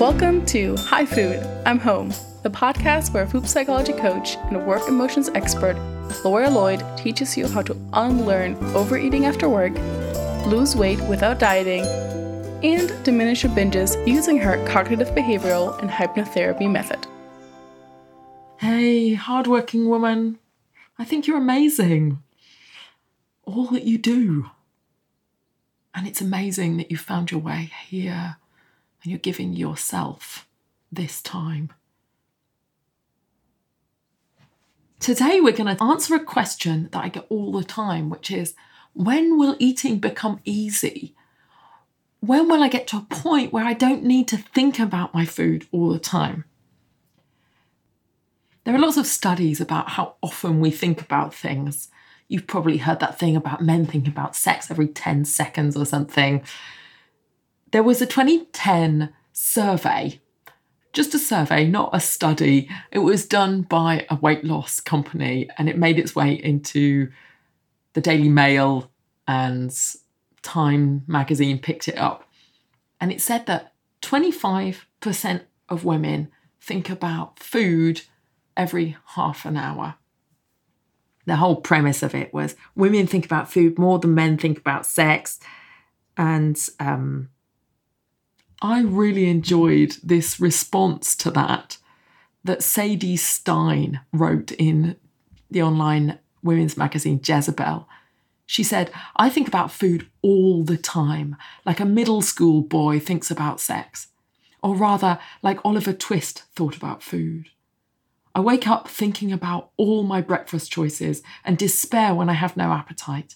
Welcome to Hi Food, I'm Home, the podcast where food psychology coach and work emotions expert, Laura Lloyd, teaches you how to unlearn overeating after work, lose weight without dieting, and diminish your binges using her cognitive behavioral and hypnotherapy method. Hey, hardworking woman, I think you're amazing. All that you do. And it's amazing that you found your way here and you're giving yourself this time. Today, we're going to answer a question that I get all the time, which is when will eating become easy? When will I get to a point where I don't need to think about my food all the time? There are lots of studies about how often we think about things. You've probably heard that thing about men thinking about sex every 10 seconds or something. There was a 2010 survey, just a survey, not a study. It was done by a weight loss company and it made its way into the Daily Mail and Time magazine picked it up. And it said that 25% of women think about food every half an hour. The whole premise of it was women think about food more than men think about sex. And um, I really enjoyed this response to that that Sadie Stein wrote in the online women's magazine Jezebel. She said, I think about food all the time, like a middle school boy thinks about sex, or rather, like Oliver Twist thought about food. I wake up thinking about all my breakfast choices and despair when I have no appetite.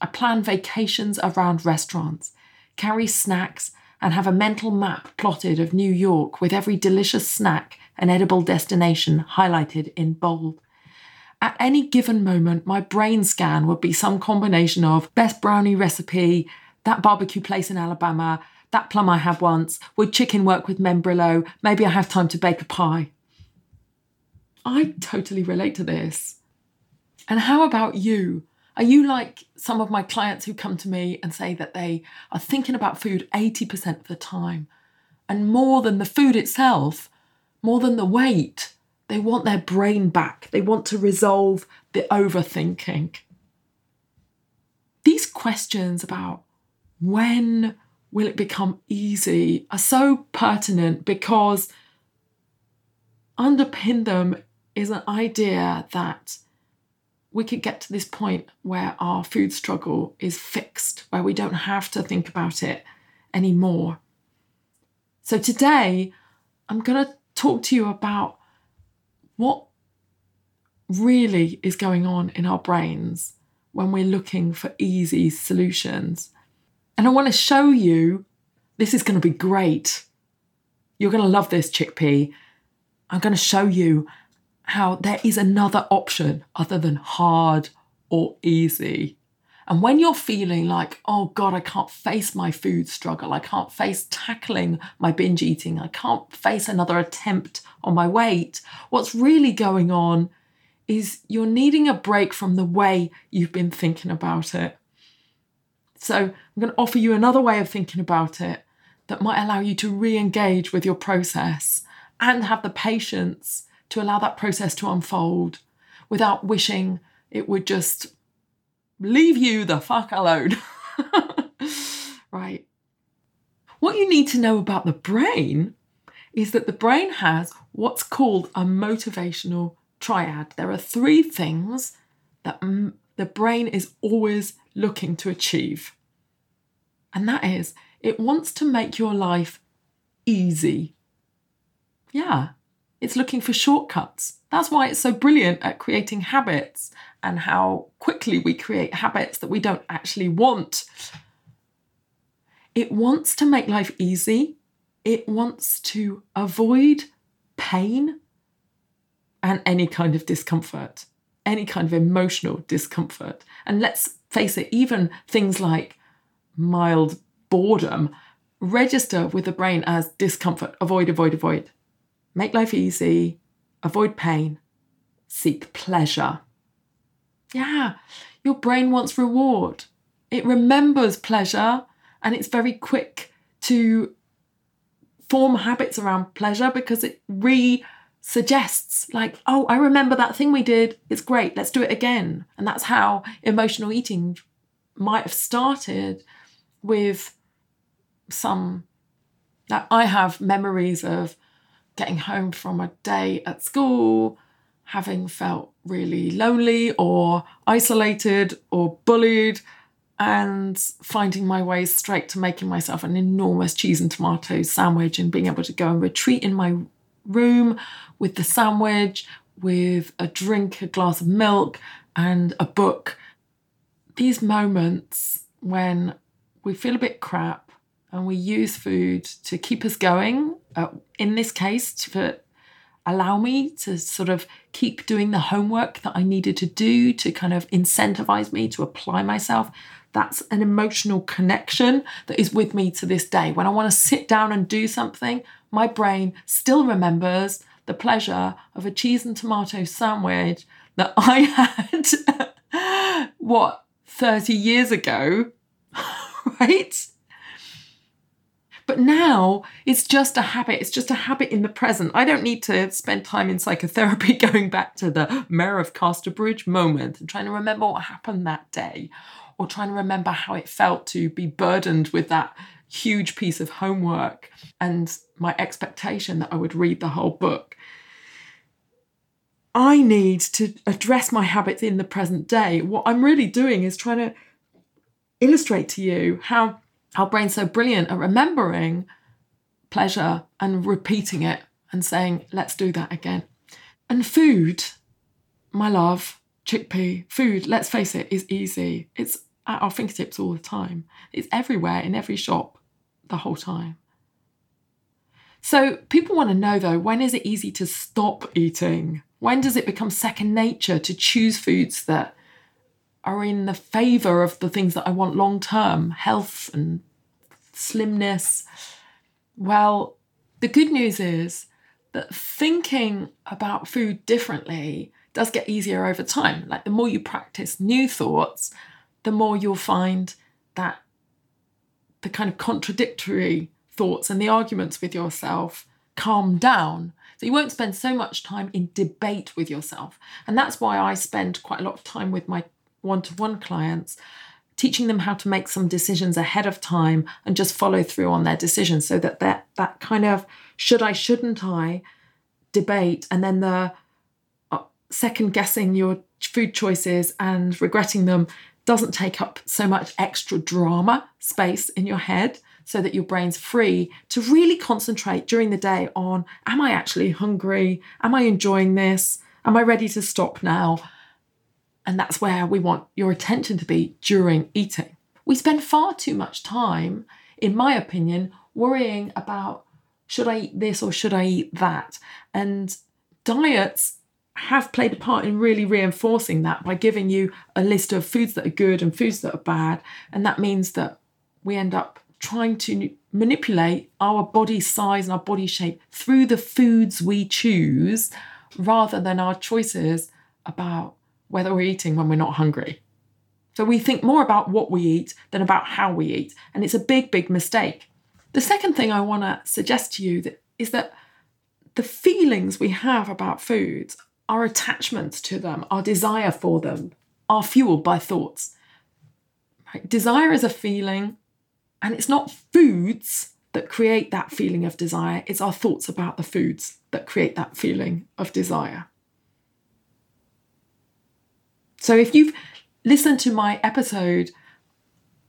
I plan vacations around restaurants, carry snacks, and have a mental map plotted of New York with every delicious snack and edible destination highlighted in bold. At any given moment, my brain scan would be some combination of best brownie recipe, that barbecue place in Alabama, that plum I had once, would chicken work with membrillo, maybe I have time to bake a pie. I totally relate to this. And how about you? Are you like some of my clients who come to me and say that they are thinking about food 80% of the time? And more than the food itself, more than the weight, they want their brain back. They want to resolve the overthinking. These questions about when will it become easy are so pertinent because underpin them is an idea that we could get to this point where our food struggle is fixed, where we don't have to think about it anymore. So today, I'm going to talk to you about what really is going on in our brains when we're looking for easy solutions. And I want to show you this is going to be great. You're going to love this, chickpea. I'm going to show you how there is another option other than hard or easy. And when you're feeling like, oh God, I can't face my food struggle, I can't face tackling my binge eating, I can't face another attempt on my weight, what's really going on is you're needing a break from the way you've been thinking about it. So I'm going to offer you another way of thinking about it that might allow you to re engage with your process and have the patience to allow that process to unfold without wishing it would just leave you the fuck alone. right. What you need to know about the brain is that the brain has what's called a motivational triad. There are three things that the brain is always looking to achieve. And that is, it wants to make your life easy. Yeah, it's looking for shortcuts. That's why it's so brilliant at creating habits and how quickly we create habits that we don't actually want. It wants to make life easy. It wants to avoid pain and any kind of discomfort, any kind of emotional discomfort. And let's face it, even things like mild boredom register with the brain as discomfort, avoid, avoid, avoid make life easy, avoid pain, seek pleasure. Yeah, your brain wants reward. It remembers pleasure and it's very quick to form habits around pleasure because it re suggests like oh i remember that thing we did. It's great. Let's do it again. And that's how emotional eating might have started with some like i have memories of getting home from a day at school having felt really lonely or isolated or bullied and finding my way straight to making myself an enormous cheese and tomato sandwich and being able to go and retreat in my room with the sandwich, with a drink, a glass of milk, and a book. These moments when we feel a bit crap and we use food to keep us going, uh, in this case, to allow me to sort of keep doing the homework that I needed to do to kind of incentivize me to apply myself. That's an emotional connection that is with me to this day. When I want to sit down and do something, my brain still remembers the pleasure of a cheese and tomato sandwich that I had, what, 30 years ago, right? But now it's just a habit. It's just a habit in the present. I don't need to spend time in psychotherapy going back to the Mayor of Casterbridge moment and trying to remember what happened that day or trying to remember how it felt to be burdened with that huge piece of homework and my expectation that I would read the whole book. I need to address my habits in the present day. What I'm really doing is trying to illustrate to you how our brain's so brilliant at remembering pleasure and repeating it and saying, let's do that again. And food, my love, chickpea, food, let's face it, is easy. It's at our fingertips all the time. It's everywhere in every shop the whole time. So people want to know though, when is it easy to stop eating? When does it become second nature to choose foods that are in the favor of the things that I want long term, health and slimness. Well, the good news is that thinking about food differently does get easier over time. Like the more you practice new thoughts, the more you'll find that the kind of contradictory thoughts and the arguments with yourself calm down. So you won't spend so much time in debate with yourself. And that's why I spend quite a lot of time with my one to one clients, teaching them how to make some decisions ahead of time and just follow through on their decisions so that that, that kind of should I, shouldn't I debate and then the uh, second guessing your food choices and regretting them doesn't take up so much extra drama space in your head so that your brain's free to really concentrate during the day on am I actually hungry? Am I enjoying this? Am I ready to stop now? And that's where we want your attention to be during eating. We spend far too much time, in my opinion, worrying about should I eat this or should I eat that? And diets have played a part in really reinforcing that by giving you a list of foods that are good and foods that are bad. And that means that we end up trying to manipulate our body size and our body shape through the foods we choose rather than our choices about whether we're eating when we're not hungry. So we think more about what we eat than about how we eat. And it's a big, big mistake. The second thing I want to suggest to you that, is that the feelings we have about foods our attachments to them, our desire for them, are fueled by thoughts. Right? Desire is a feeling, and it's not foods that create that feeling of desire, it's our thoughts about the foods that create that feeling of desire. So if you've listened to my episode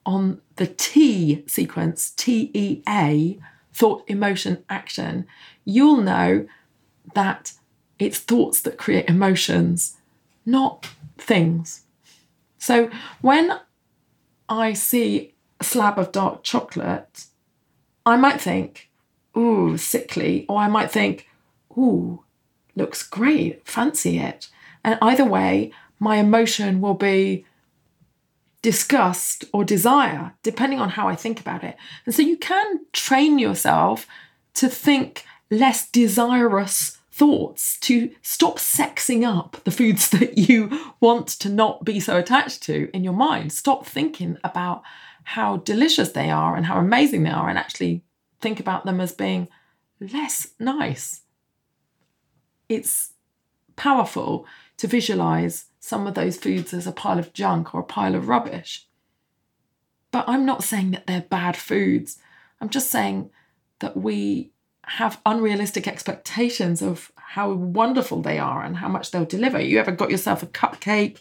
on the T sequence, T E A, thought, emotion, action, you'll know that it's thoughts that create emotions, not things. So when I see a slab of dark chocolate, I might think, ooh, sickly, or I might think, ooh, looks great, fancy it. And either way, my emotion will be disgust or desire, depending on how I think about it. And so you can train yourself to think less desirous thoughts to stop sexing up the foods that you want to not be so attached to in your mind. Stop thinking about how delicious they are and how amazing they are, and actually think about them as being less nice. It's powerful to visualize some of those foods as a pile of junk or a pile of rubbish. But I'm not saying that they're bad foods. I'm just saying that we have unrealistic expectations of how wonderful they are and how much they'll deliver. You ever got yourself a cupcake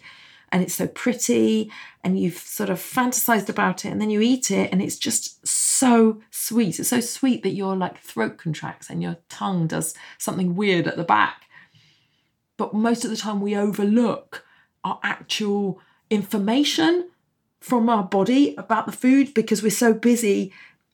and it's so pretty and you've sort of fantasized about it and then you eat it and it's just so sweet. It's so sweet that your like throat contracts and your tongue does something weird at the back. But most of the time we overlook our actual information from our body about the food because we're so busy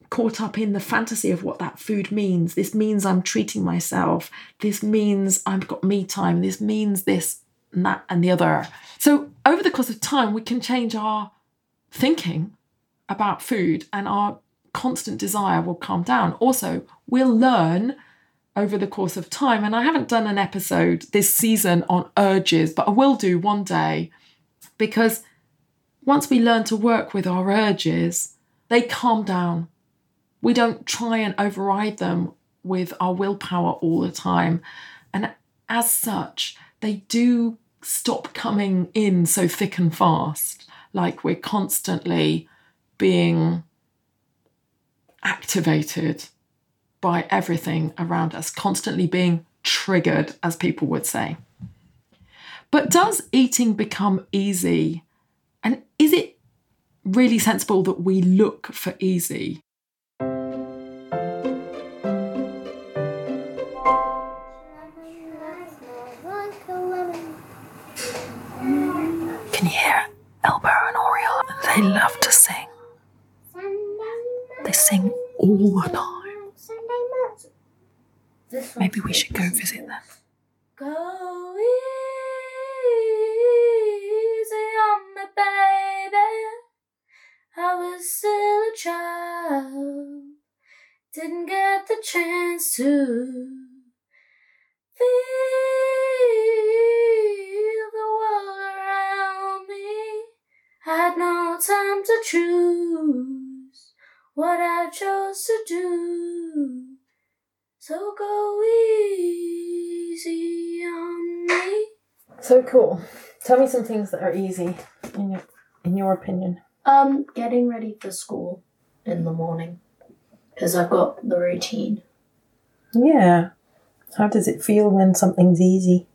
caught up in the fantasy of what that food means. This means I'm treating myself. This means I've got me time. This means this and that and the other. So, over the course of time, we can change our thinking about food and our constant desire will calm down. Also, we'll learn over the course of time. And I haven't done an episode this season on urges, but I will do one day because once we learn to work with our urges, they calm down. We don't try and override them with our willpower all the time. And as such, they do stop coming in so thick and fast, like we're constantly being activated by everything around us, constantly being triggered, as people would say. But does eating become easy? And is it really sensible that we look for easy? Can you hear Elbow and Oriole? They love to sing. They sing all the time. Maybe we should go visit them. Go easy on me, baby. I was still a child, didn't get the chance to feel the world around me. I had no time to choose what I chose to do. So go easy on me. So cool. Tell me some things that are easy in your, in your opinion. Um, getting ready for school in the morning because I've got the routine. Yeah. How does it feel when something's easy?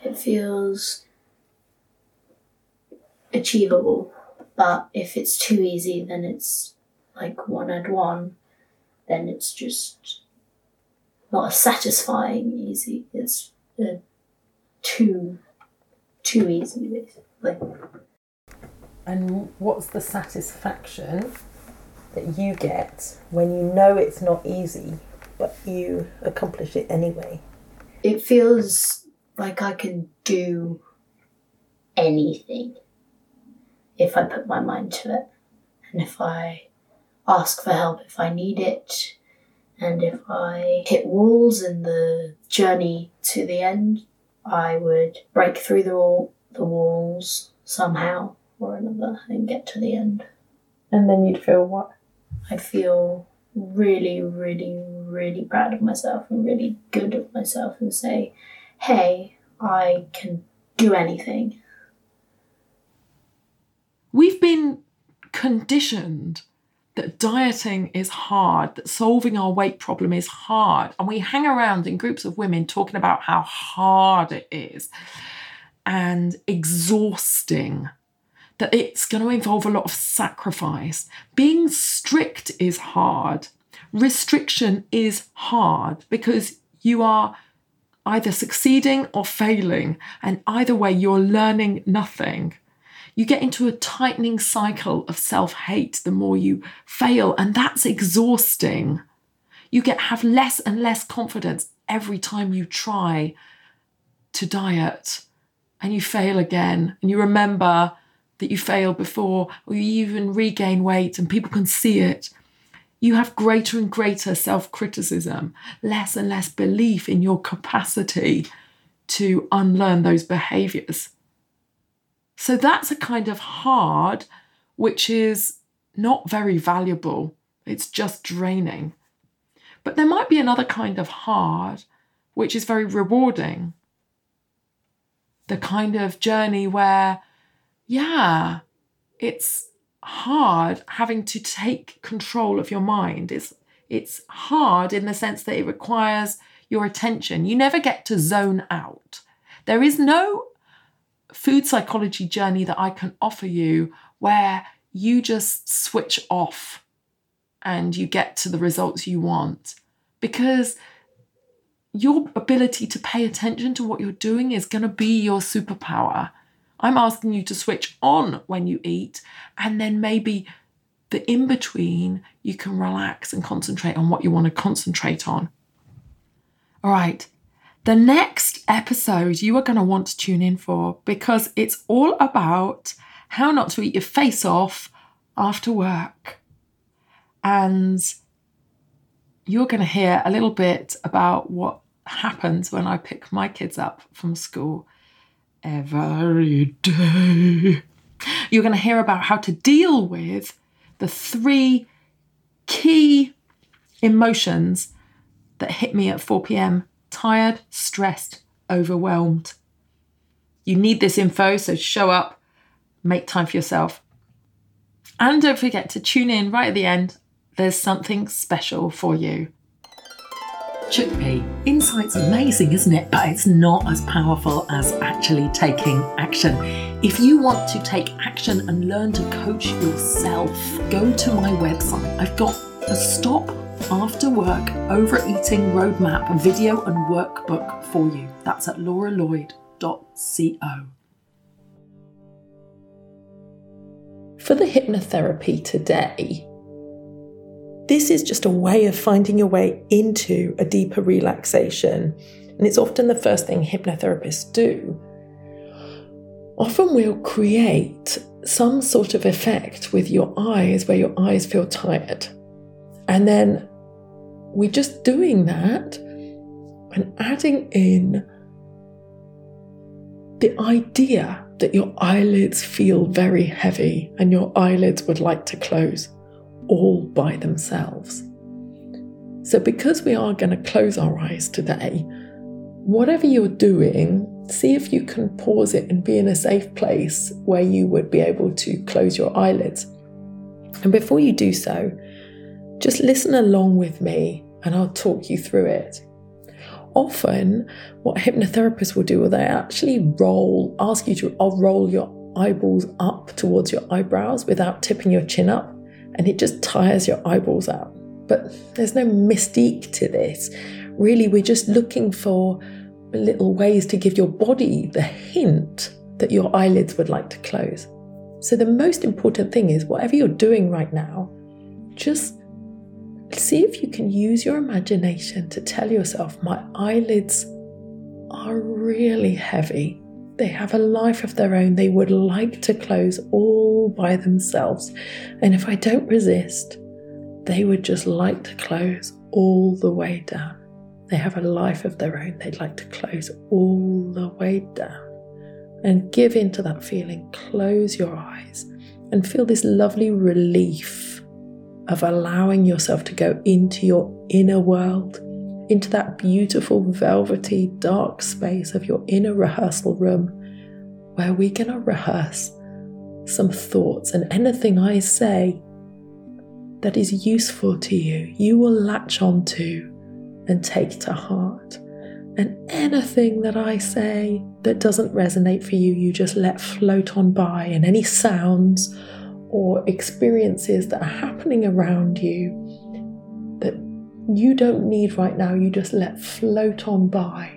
It feels achievable, but if it's too easy, then it's like one and one. Then it's just not a satisfying easy. It's uh, too too easy, basically. And what's the satisfaction that you get when you know it's not easy, but you accomplish it anyway? It feels like I can do anything if I put my mind to it, and if I ask for help if I need it, and if I hit walls in the journey to the end, I would break through the wall, the walls somehow or another and get to the end. And then you'd feel what? I'd feel really, really, really proud of myself and really good of myself and say, hey, I can do anything. We've been conditioned that dieting is hard, that solving our weight problem is hard. And we hang around in groups of women talking about how hard it is and exhausting, that it's going to involve a lot of sacrifice. Being strict is hard, restriction is hard because you are either succeeding or failing, and either way, you're learning nothing you get into a tightening cycle of self-hate the more you fail and that's exhausting. You get have less and less confidence every time you try to diet and you fail again and you remember that you failed before or you even regain weight and people can see it. You have greater and greater self-criticism less and less belief in your capacity to unlearn those behaviors so that's a kind of hard, which is not very valuable. It's just draining. But there might be another kind of hard, which is very rewarding. The kind of journey where, yeah, it's hard having to take control of your mind. It's it's hard in the sense that it requires your attention. You never get to zone out. There is no food psychology journey that I can offer you where you just switch off and you get to the results you want because your ability to pay attention to what you're doing is going to be your superpower. I'm asking you to switch on when you eat and then maybe the in between you can relax and concentrate on what you want to concentrate on. All right, the next episode you are going to want to tune in for because it's all about how not to eat your face off after work. And you're going to hear a little bit about what happens when I pick my kids up from school every day. You're going to hear about how to deal with the three key emotions that hit me at 4 pm tired, stressed, overwhelmed. You need this info, so show up, make time for yourself. And don't forget to tune in right at the end. There's something special for you. Chickpea. Insight's amazing, isn't it? But it's not as powerful as actually taking action. If you want to take action and learn to coach yourself, go to my website. I've got a stop after work overeating roadmap video and workbook for you. That's at lauralloyd.co. For the hypnotherapy today, this is just a way of finding your way into a deeper relaxation. And it's often the first thing hypnotherapists do. Often we'll create some sort of effect with your eyes where your eyes feel tired. And then we're just doing that and adding in the idea that your eyelids feel very heavy and your eyelids would like to close all by themselves. So, because we are going to close our eyes today, whatever you're doing, see if you can pause it and be in a safe place where you would be able to close your eyelids. And before you do so, just listen along with me and I'll talk you through it. Often, what hypnotherapists will do is they actually roll, ask you to roll your eyeballs up towards your eyebrows without tipping your chin up and it just tires your eyeballs out. But there's no mystique to this. Really, we're just looking for little ways to give your body the hint that your eyelids would like to close. So, the most important thing is whatever you're doing right now, just see if you can use your imagination to tell yourself, My eyelids are really heavy. They have a life of their own. They would like to close all by themselves. And if I don't resist, they would just like to close all the way down. They have a life of their own. They'd like to close all the way down. And give into that feeling. Close your eyes and feel this lovely relief of allowing yourself to go into your inner world into that beautiful, velvety, dark space of your inner rehearsal room where we're going to rehearse some thoughts and anything I say that is useful to you, you will latch onto and take to heart. And anything that I say that doesn't resonate for you, you just let float on by, and any sounds or experiences that are happening around you that you don't need right now, you just let float on by,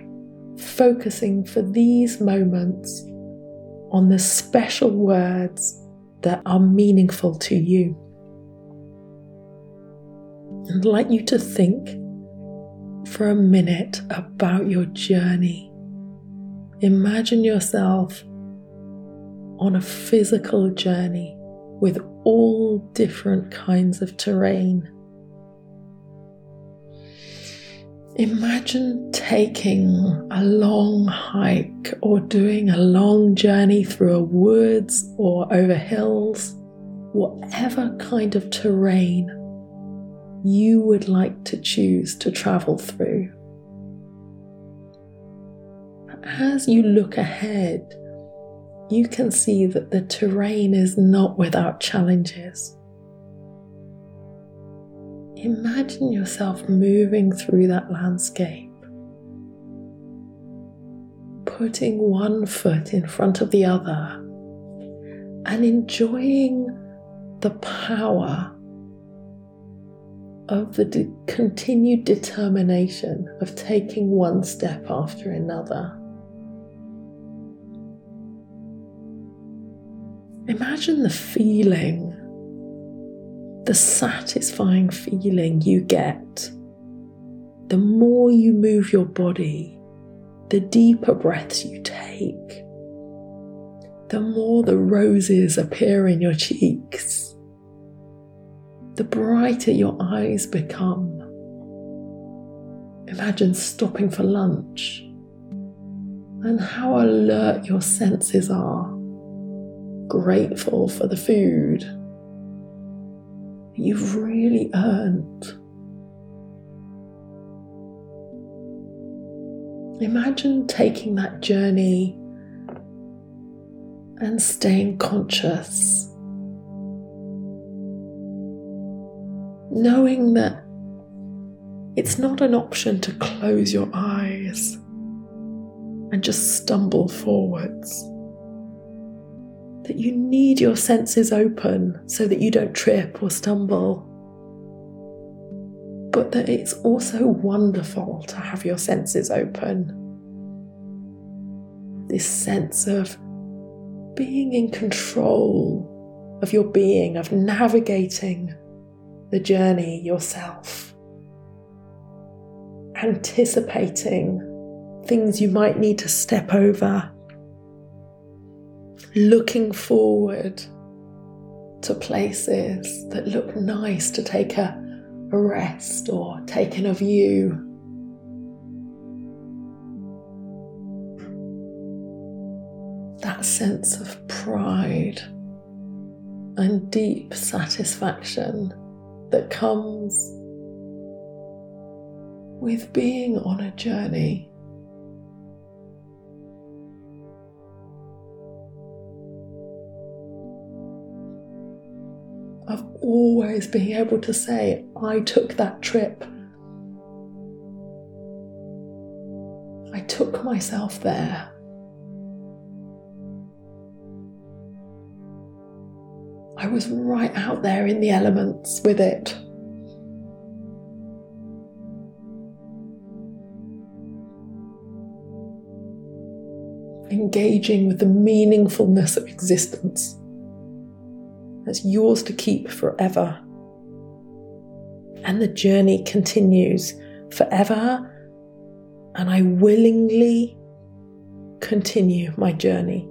focusing for these moments on the special words that are meaningful to you. I'd like you to think for a minute about your journey. Imagine yourself on a physical journey with all different kinds of terrain Imagine taking a long hike or doing a long journey through a woods or over hills, whatever kind of terrain you would like to choose to travel through. As you look ahead, you can see that the terrain is not without challenges. Imagine yourself moving through that landscape, putting one foot in front of the other, and enjoying the power of the de- continued determination of taking one step after another. Imagine the feeling, the satisfying feeling you get. The more you move your body, the deeper breaths you take, the more the roses appear in your cheeks, the brighter your eyes become. Imagine stopping for lunch and how alert your senses are grateful for the food you've really earned. Imagine taking that journey and staying conscious, knowing that it's not an option to close your eyes and just stumble forwards that you need your senses open so that you don't trip or stumble. But that it's also wonderful to have your senses open. This sense of being in control of your being, of navigating the journey yourself, anticipating things you might need to step over looking forward to places that look nice to take a, rest or take in a view. That sense of pride and deep satisfaction that comes with being on a journey. Always being able to say, I took that trip. I took myself there. I was right out there in the elements with it. Engaging with the meaningfulness of existence that's yours to keep forever. And the journey continues forever, and I willingly continue my journey.